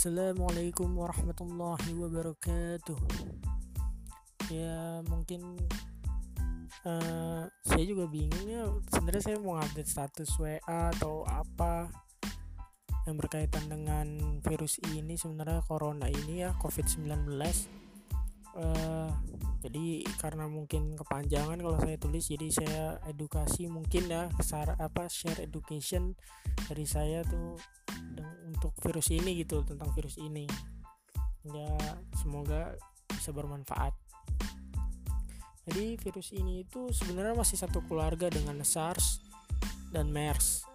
Assalamualaikum warahmatullahi wabarakatuh. Ya mungkin uh, saya juga bingung ya. Sebenarnya saya mau update status WA atau apa yang berkaitan dengan virus ini sebenarnya corona ini ya COVID-19. Uh, jadi karena mungkin kepanjangan kalau saya tulis jadi saya edukasi mungkin ya share apa share education dari saya tuh untuk virus ini gitu tentang virus ini. Ya semoga bisa bermanfaat. Jadi virus ini itu sebenarnya masih satu keluarga dengan SARS dan MERS.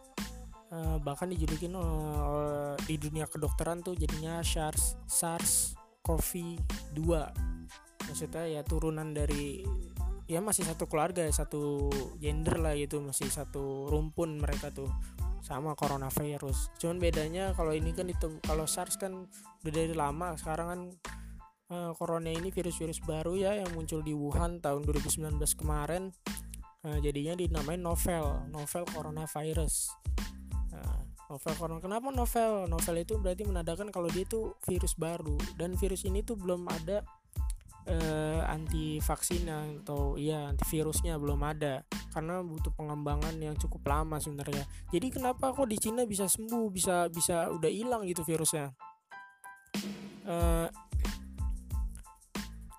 Uh, bahkan dijulukin uh, di dunia kedokteran tuh jadinya SARS SARS CoV-2 maksudnya ya turunan dari ya masih satu keluarga satu gender lah gitu masih satu rumpun mereka tuh sama coronavirus. Cuman bedanya kalau ini kan itu kalau SARS kan udah dari lama sekarang kan uh, corona ini virus-virus baru ya yang muncul di Wuhan tahun 2019 kemarin. Uh, jadinya dinamain novel novel coronavirus. Uh, novel corona kenapa novel? Novel itu berarti menandakan kalau dia itu virus baru. Dan virus ini tuh belum ada uh, anti vaksin atau ya antivirusnya belum ada karena butuh pengembangan yang cukup lama sebenarnya. Jadi kenapa kok di Cina bisa sembuh, bisa bisa udah hilang gitu virusnya? Uh,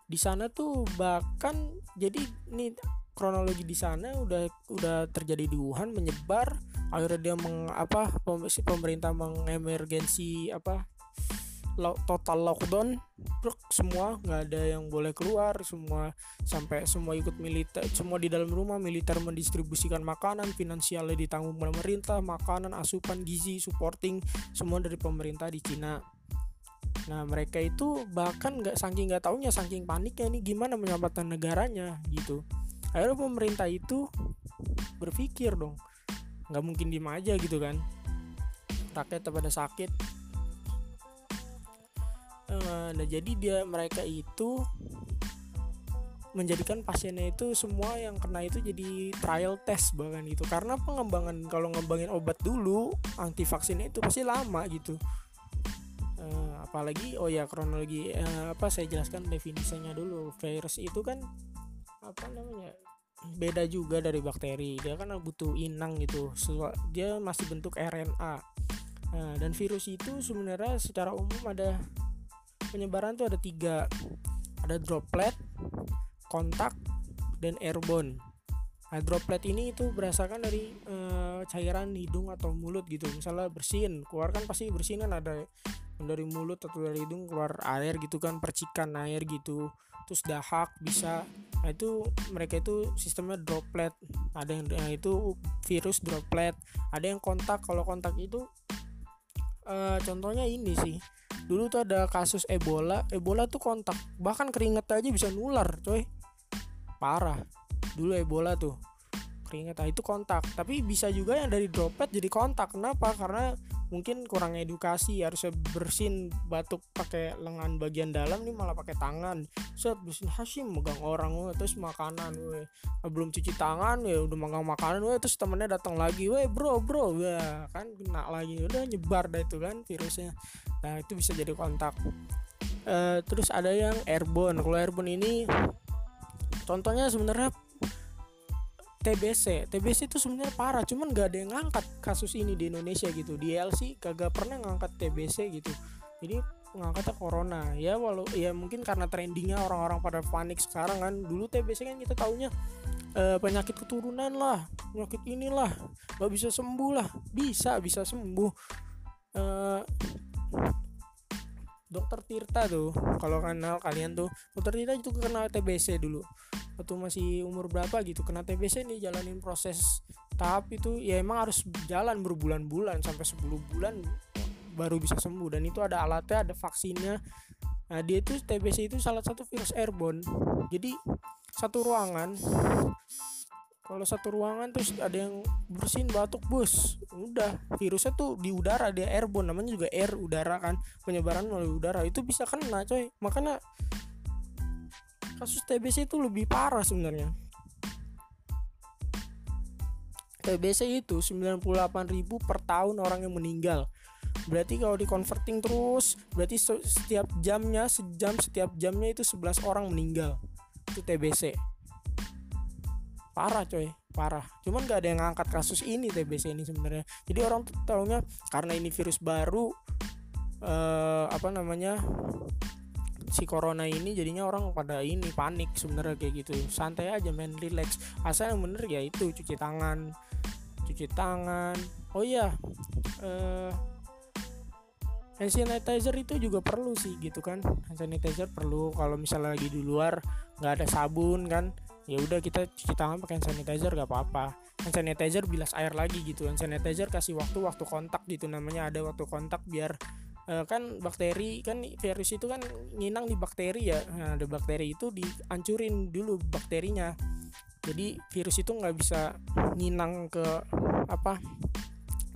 di sana tuh bahkan jadi nih kronologi di sana udah udah terjadi di Wuhan menyebar akhirnya dia meng apa pemerintah mengemergensi apa total lockdown semua nggak ada yang boleh keluar semua sampai semua ikut militer semua di dalam rumah militer mendistribusikan makanan finansialnya ditanggung pemerintah makanan asupan gizi supporting semua dari pemerintah di Cina. Nah mereka itu bahkan nggak saking nggak taunya saking paniknya ini gimana menyelamatkan negaranya gitu. Akhirnya pemerintah itu berpikir dong nggak mungkin diem aja gitu kan. Rakyat pada sakit nah jadi dia mereka itu menjadikan pasiennya itu semua yang kena itu jadi trial test bahkan itu karena pengembangan kalau ngembangin obat dulu anti vaksinnya itu pasti lama gitu. Uh, apalagi oh ya kronologi uh, apa saya jelaskan definisinya dulu. Virus itu kan apa namanya beda juga dari bakteri. Dia kan butuh inang gitu. Dia masih bentuk RNA nah, dan virus itu sebenarnya secara umum ada penyebaran tuh ada tiga. Ada droplet kontak dan airborne. Nah droplet ini itu berdasarkan dari e, cairan hidung atau mulut gitu. Misalnya bersin keluar kan pasti bersin kan ada. Dari mulut atau dari hidung keluar air gitu kan percikan air gitu. Terus dahak bisa. Nah itu mereka itu sistemnya droplet. Ada yang nah, itu virus droplet. Ada yang kontak. Kalau kontak itu e, contohnya ini sih dulu tuh ada kasus Ebola Ebola tuh kontak bahkan keringet aja bisa nular coy. Parah. Dulu Ebola tuh keringet. Itu kontak. Tapi bisa juga yang dari droplet jadi kontak. Kenapa? Karena mungkin kurang edukasi harusnya bersin batuk pakai lengan bagian dalam nih malah pakai tangan. Set bersin Hashim megang orang we, terus makanan we. Nah, belum cuci tangan ya udah megang makanan we, terus temennya datang lagi we bro bro ya kan kena lagi udah nyebar dah itu kan virusnya. Nah itu bisa jadi kontak. Uh, terus ada yang airborne. Kalau airborne ini contohnya sebenarnya TBC TBC itu sebenarnya parah cuman gak ada yang ngangkat kasus ini di Indonesia gitu. Di LC kagak pernah ngangkat TBC gitu. Jadi ngangkatnya corona. Ya walau ya mungkin karena trendingnya orang-orang pada panik sekarang kan. Dulu TBC kan kita taunya e, penyakit keturunan lah penyakit inilah. Gak bisa sembuh lah. Bisa bisa sembuh. E, dokter Tirta tuh kalau kenal kalian tuh. Dokter Tirta itu kenal TBC dulu waktu masih umur berapa gitu kena TBC nih jalanin proses tahap itu ya emang harus jalan berbulan-bulan sampai 10 bulan baru bisa sembuh. Dan itu ada alatnya ada vaksinnya. Nah dia itu TBC itu salah satu virus airborne. Jadi satu ruangan kalau satu ruangan terus ada yang bersin batuk bus udah. Virusnya tuh di udara dia airborne namanya juga air udara kan penyebaran melalui udara. Itu bisa kena coy. Makanya kasus TBC itu lebih parah sebenarnya. TBC itu 98.000 per tahun orang yang meninggal. Berarti kalau di converting terus berarti setiap jamnya sejam setiap jamnya itu 11 orang meninggal. Itu TBC parah coy. Parah. Cuman gak ada yang ngangkat kasus ini TBC ini sebenarnya. Jadi orang tuh karena ini virus baru eh, apa namanya si corona ini jadinya orang pada ini panik sebenarnya kayak gitu. Santai aja main relax. Asal yang bener ya itu cuci tangan. Cuci tangan. Oh iya eh, hand sanitizer itu juga perlu sih gitu kan. Hand sanitizer perlu. Kalau misalnya lagi di luar nggak ada sabun kan. Ya udah kita cuci tangan pakai hand sanitizer gak apa-apa. Hand sanitizer bilas air lagi gitu. Hand sanitizer kasih waktu waktu kontak gitu namanya. Ada waktu kontak biar uh, kan bakteri kan virus itu kan nginang di bakteri ya. Nah, ada bakteri itu dihancurin dulu bakterinya. Jadi virus itu nggak bisa nginang ke apa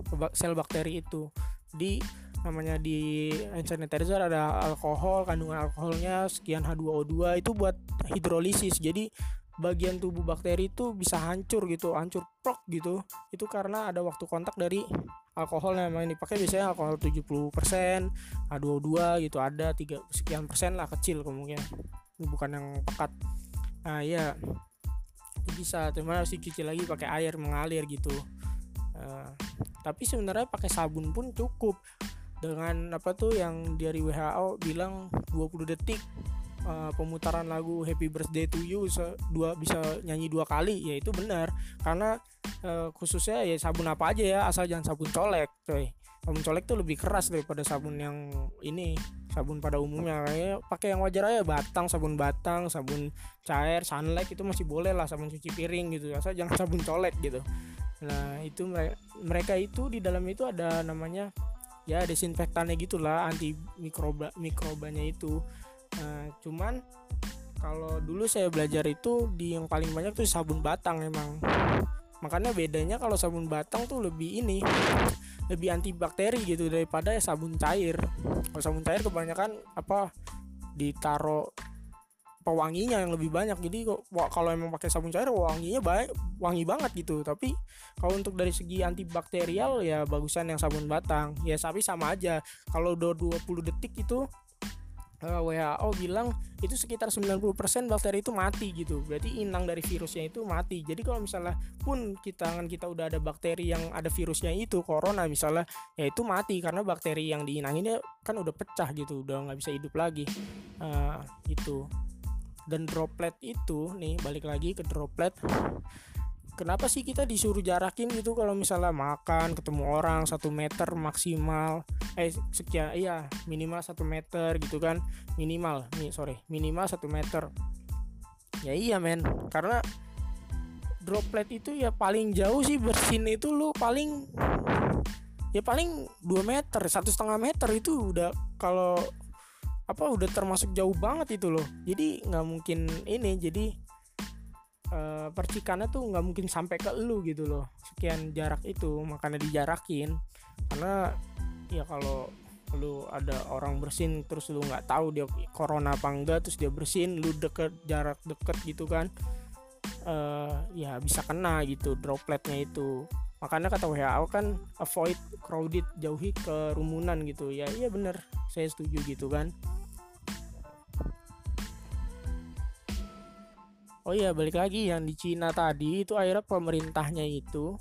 ke sel bakteri itu. Di namanya di hand sanitizer ada alkohol kandungan alkoholnya sekian H2O2 itu buat hidrolisis. Jadi bagian tubuh bakteri itu bisa hancur gitu hancur prok gitu. Itu karena ada waktu kontak dari alkohol yang memang dipakai biasanya alkohol 70% H2O2 gitu ada tiga sekian persen lah kecil kemungkinan. Ini bukan yang pekat. Nah ya itu bisa cuma harus dicuci lagi pakai air mengalir gitu. Uh, tapi sebenarnya pakai sabun pun cukup. Dengan apa tuh yang dari WHO bilang 20 detik uh, pemutaran lagu Happy Birthday to You dua bisa nyanyi dua kali ya itu benar. Karena uh, khususnya ya sabun apa aja ya asal jangan sabun colek coy. Sabun colek tuh lebih keras daripada sabun yang ini sabun pada umumnya. Kayak pakai yang wajar aja batang sabun batang sabun cair sunlight itu masih boleh lah sabun cuci piring gitu. Asal jangan sabun colek gitu. Nah itu mereka mereka itu di dalam itu ada namanya ya desinfektannya gitulah anti mikroba mikrobanya itu. Nah, cuman kalau dulu saya belajar itu di yang paling banyak tuh sabun batang emang makanya bedanya kalau sabun batang tuh lebih ini lebih antibakteri gitu daripada ya sabun cair. Kalau sabun cair kebanyakan apa ditaro pewanginya yang lebih banyak. Jadi kalau emang pakai sabun cair wanginya baik wangi banget gitu. Tapi kalau untuk dari segi antibakterial ya bagusan yang sabun batang. Ya tapi sama aja. Kalau udah 20 detik itu eh, WHO bilang itu sekitar 90% bakteri itu mati gitu. Berarti inang dari virusnya itu mati. Jadi kalau misalnya pun kita tangan kita udah ada bakteri yang ada virusnya itu corona misalnya ya itu mati karena bakteri yang diinanginnya kan udah pecah gitu, udah nggak bisa hidup lagi. Uh, gitu. Dan droplet itu nih balik lagi ke droplet kenapa sih kita disuruh jarakin gitu kalau misalnya makan ketemu orang satu meter maksimal? Eh sekian iya minimal satu meter gitu kan? Minimal nih sorry minimal satu meter. Ya iya men. Karena droplet itu ya paling jauh sih bersin itu lu paling ya paling 2 meter satu setengah meter itu udah kalau apa udah termasuk jauh banget itu loh. Jadi nggak mungkin ini jadi uh, percikannya tuh nggak mungkin sampai ke lu gitu loh. Sekian jarak itu makanya dijarakin. Karena ya kalau lu ada orang bersin terus lu nggak tahu dia corona apa enggak terus dia bersin lu deket jarak deket gitu kan uh, ya bisa kena gitu dropletnya itu. Makanya kata WHO kan avoid crowded jauhi kerumunan gitu. Ya iya bener saya setuju gitu kan oh iya balik lagi yang di Cina tadi itu akhirnya pemerintahnya itu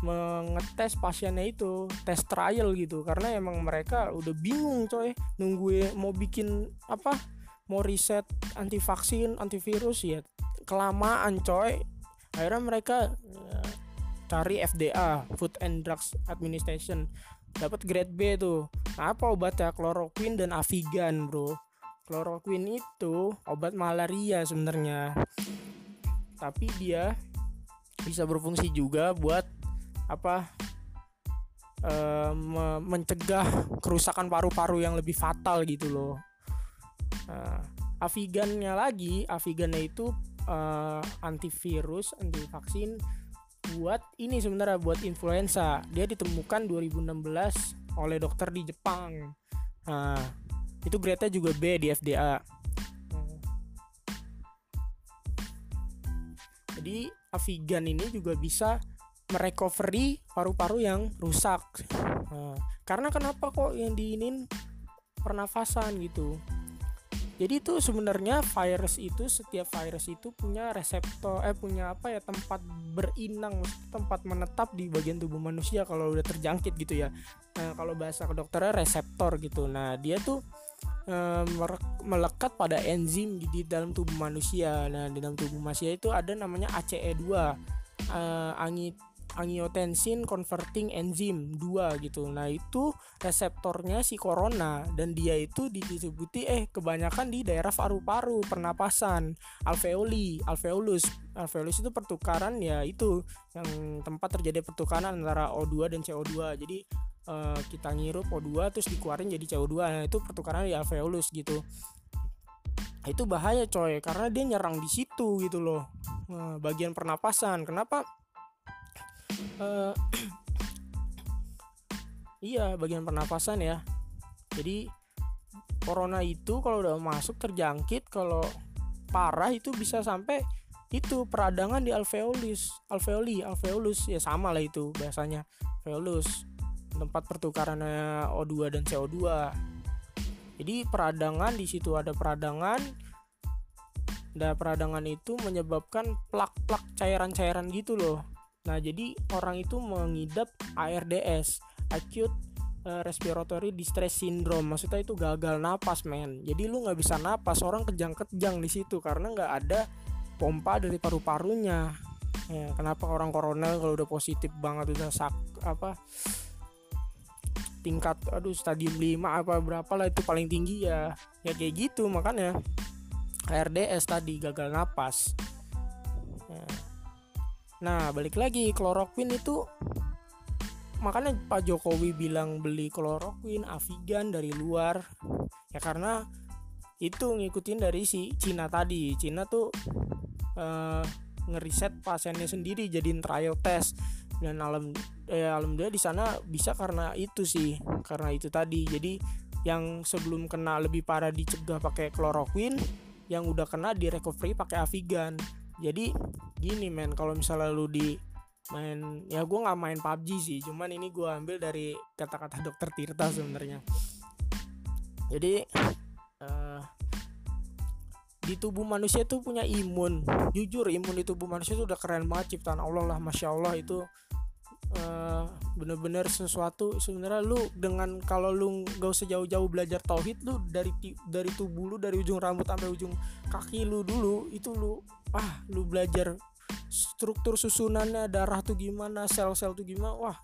mengetes pasiennya itu tes trial gitu. Karena emang mereka udah bingung coy. Nunggu mau bikin apa? Mau riset anti vaksin antivirus ya kelamaan coy. Akhirnya mereka ya, cari FDA Food and Drugs Administration. Dapat grade B tuh. Apa obatnya? Chloroquine dan Avigan bro Chloroquine itu obat malaria sebenarnya. Tapi dia bisa berfungsi juga buat apa? E, me mencegah kerusakan paru-paru yang lebih fatal gitu loh. Nah, Avigannya lagi, Avigannya itu e, antivirus, anti vaksin buat ini sebenarnya buat influenza. Dia ditemukan 2016 oleh dokter di Jepang. Nah, itu grade-nya juga B di FDA jadi Avigan ini juga bisa merecovery paru-paru yang rusak. Nah, karena kenapa kok yang diinin pernafasan gitu? Jadi itu sebenarnya virus itu setiap virus itu punya reseptor eh punya apa ya tempat berinang tempat menetap di bagian tubuh manusia kalau udah terjangkit gitu ya. Nah, kalau bahasa kedokternya reseptor gitu. Nah dia tuh melekat pada enzim di dalam tubuh manusia nah di dalam tubuh manusia itu ada namanya ACE2 uh, angit angiotensin converting enzyme 2 gitu. Nah, itu reseptornya si corona dan dia itu disebuti eh kebanyakan di daerah paru-paru, pernapasan, alveoli, alveolus. Alveolus itu pertukaran ya itu yang tempat terjadi pertukaran antara O2 dan CO2. Jadi eh, kita ngirup O2 terus dikeluarin jadi CO2. Nah, itu pertukaran di alveolus gitu. Itu bahaya coy karena dia nyerang di situ gitu loh. Nah, bagian pernapasan. Kenapa? uh, iya bagian pernapasan ya jadi corona itu kalau udah masuk terjangkit kalau parah itu bisa sampai itu peradangan di alveolus alveoli alveolus ya sama lah itu biasanya alveolus tempat pertukarannya O2 dan CO2 jadi peradangan di situ ada peradangan dan peradangan itu menyebabkan plak-plak cairan-cairan gitu loh Nah, jadi orang itu mengidap ARDS, acute uh, respiratory distress syndrome. Maksudnya itu gagal napas, men. Jadi lu nggak bisa napas, orang kejang-kejang di situ karena nggak ada pompa dari paru-parunya. Ya, kenapa orang corona kalau udah positif banget udah sak apa tingkat aduh stadium 5 apa berapa lah itu paling tinggi ya. Ya kayak gitu makanya. ARDS tadi gagal napas. Nah, balik lagi kloroquine itu makanya Pak Jokowi bilang beli kloroquine Avigan dari luar. Ya karena itu ngikutin dari si Cina tadi. Cina tuh uh, ngeriset pasiennya sendiri jadiin trial test. Dan alam eh, alhamdulillah di sana bisa karena itu sih karena itu tadi. Jadi yang sebelum kena lebih parah dicegah pakai kloroquine yang udah kena di recovery pakai Avigan. Jadi gini men kalau misalnya lu di main ya gue nggak main PUBG sih cuman ini gue ambil dari kata-kata dokter Tirta sebenarnya. Jadi uh, di tubuh manusia tuh punya imun. Jujur imun di tubuh manusia tuh udah keren banget ciptaan Allah lah masya Allah itu uh, bener-bener sesuatu. Sebenarnya lu dengan kalau lu gak usah jauh-jauh belajar tauhid lu dari dari tubuh lu dari ujung rambut sampai ujung kaki lu dulu itu lu ah lu belajar struktur susunannya darah tuh gimana sel-sel tuh gimana wah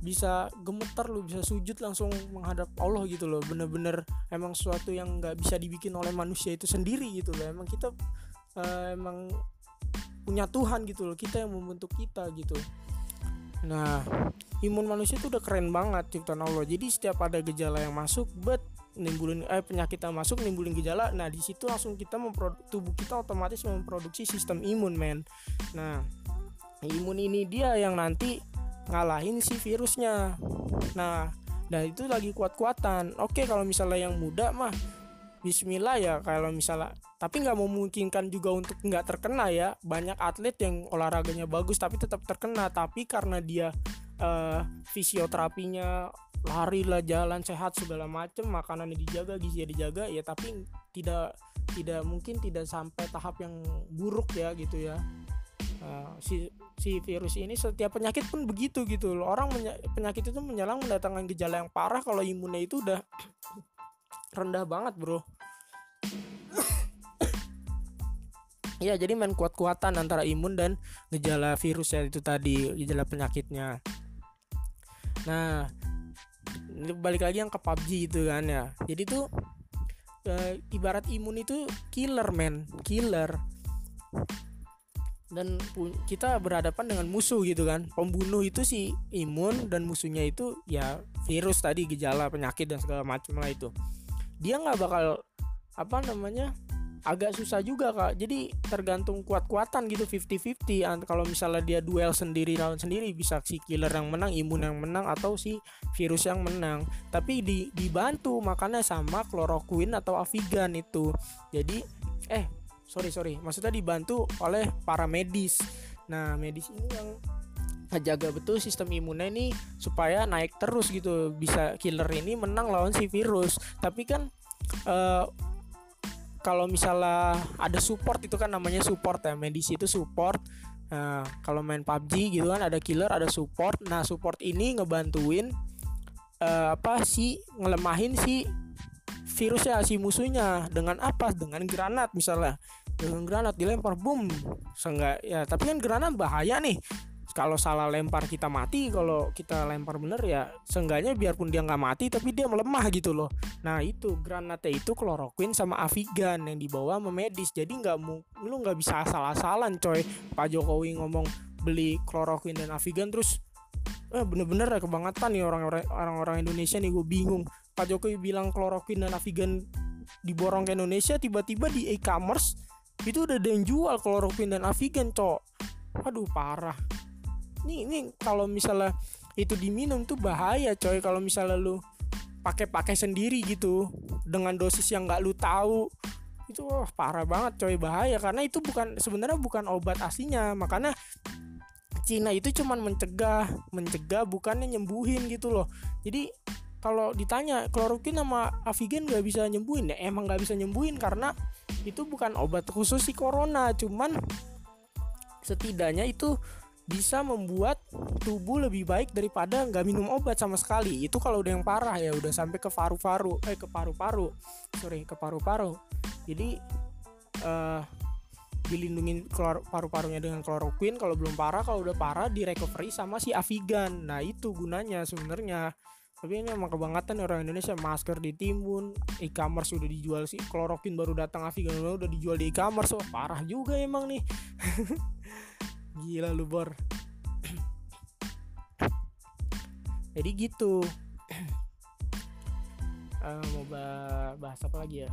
bisa gemetar lu bisa sujud langsung menghadap Allah gitu loh. Bener-bener emang sesuatu yang nggak bisa dibikin oleh manusia itu sendiri gitu loh. Emang kita uh, emang punya Tuhan gitu loh kita yang membentuk kita gitu Nah, imun manusia itu udah keren banget ciptaan Allah. Jadi setiap ada gejala yang masuk, bet nimbulin eh penyakit yang masuk nimbulin gejala. Nah, di situ langsung kita tubuh kita otomatis memproduksi sistem imun, men. Nah, imun ini dia yang nanti ngalahin si virusnya. Nah, dan itu lagi kuat-kuatan. Oke, kalau misalnya yang muda mah Bismillah ya kalau misalnya tapi nggak memungkinkan juga untuk nggak terkena ya. Banyak atlet yang olahraganya bagus tapi tetap terkena. Tapi karena dia uh, fisioterapinya lari lah jalan sehat segala macem makanannya dijaga gizi dijaga ya tapi tidak tidak mungkin tidak sampai tahap yang buruk ya gitu ya. Uh, si si virus ini setiap penyakit pun begitu gitu loh. Orang penyakit itu menyerang mendatangkan gejala yang parah kalau imunnya itu udah rendah banget bro ya jadi main kuat-kuatan antara imun dan gejala virus ya itu tadi gejala penyakitnya. Nah balik lagi yang ke PUBG itu kan ya. Jadi tuh e, ibarat imun itu killer man killer. Dan kita berhadapan dengan musuh gitu kan. Pembunuh itu si imun dan musuhnya itu ya virus tadi gejala penyakit dan segala macam lah itu. Dia nggak bakal apa namanya agak susah juga kak. Jadi tergantung kuat-kuatan gitu 50-50 kalau misalnya dia duel sendiri lawan sendiri bisa si killer yang menang imun yang menang atau si virus yang menang. Tapi di, dibantu makanya sama chloroquine atau avigan itu. Jadi eh sorry sorry. Maksudnya dibantu oleh para medis. Nah medis ini yang ngejaga betul sistem imunnya ini supaya naik terus gitu. Bisa killer ini menang lawan si virus. Tapi kan uh, kalau misalnya ada support itu kan namanya support ya medis itu support. Nah kalau main PUBG gitu kan ada killer ada support. Nah support ini ngebantuin uh, apa sih ngelemahin si virusnya si musuhnya. Dengan apa? Dengan granat misalnya. Dengan granat dilempar boom. Seenggak ya tapi kan granat bahaya nih kalau salah lempar kita mati kalau kita lempar bener ya seenggaknya biarpun dia nggak mati tapi dia melemah gitu loh. Nah itu granatnya itu kloroquine sama avigan yang dibawa sama medis. Jadi nggak lu nggak bisa asal-asalan coy. Pak Jokowi ngomong beli kloroquine dan avigan terus eh bener-bener ya kebangetan nih orang-orang orang-orang Indonesia nih gue bingung. Pak Jokowi bilang kloroquine dan avigan diborong ke Indonesia tiba-tiba di e-commerce itu udah ada yang jual kloroquine dan avigan cok. Aduh parah nih ini kalau misalnya itu diminum tuh bahaya coy. Kalau misalnya lu pakai-pakai sendiri gitu dengan dosis yang nggak lu tahu itu wah parah banget coy. Bahaya karena itu bukan sebenarnya bukan obat aslinya. Makanya Cina itu cuman mencegah mencegah bukannya nyembuhin gitu loh. Jadi kalau ditanya kloroquine sama avigan nggak bisa nyembuhin? Ya emang nggak bisa nyembuhin karena itu bukan obat khusus si corona. Cuman setidaknya itu bisa membuat tubuh lebih baik daripada nggak minum obat sama sekali. Itu kalau udah yang parah ya udah sampai ke paru-paru eh ke paru-paru. Sorry ke paru-paru. Jadi uh, dilindungi paru-parunya dengan kloroquine. Kalau belum parah kalau udah parah di recovery sama si avigan. Nah itu gunanya sebenarnya. Tapi ini emang kebangetan orang Indonesia. Masker ditimbun e-commerce udah dijual sih. Kloroquine baru datang avigan udah dijual di e-commerce. Oh parah juga emang nih gila lu bor. Jadi gitu. Uh, mau bahas apa lagi ya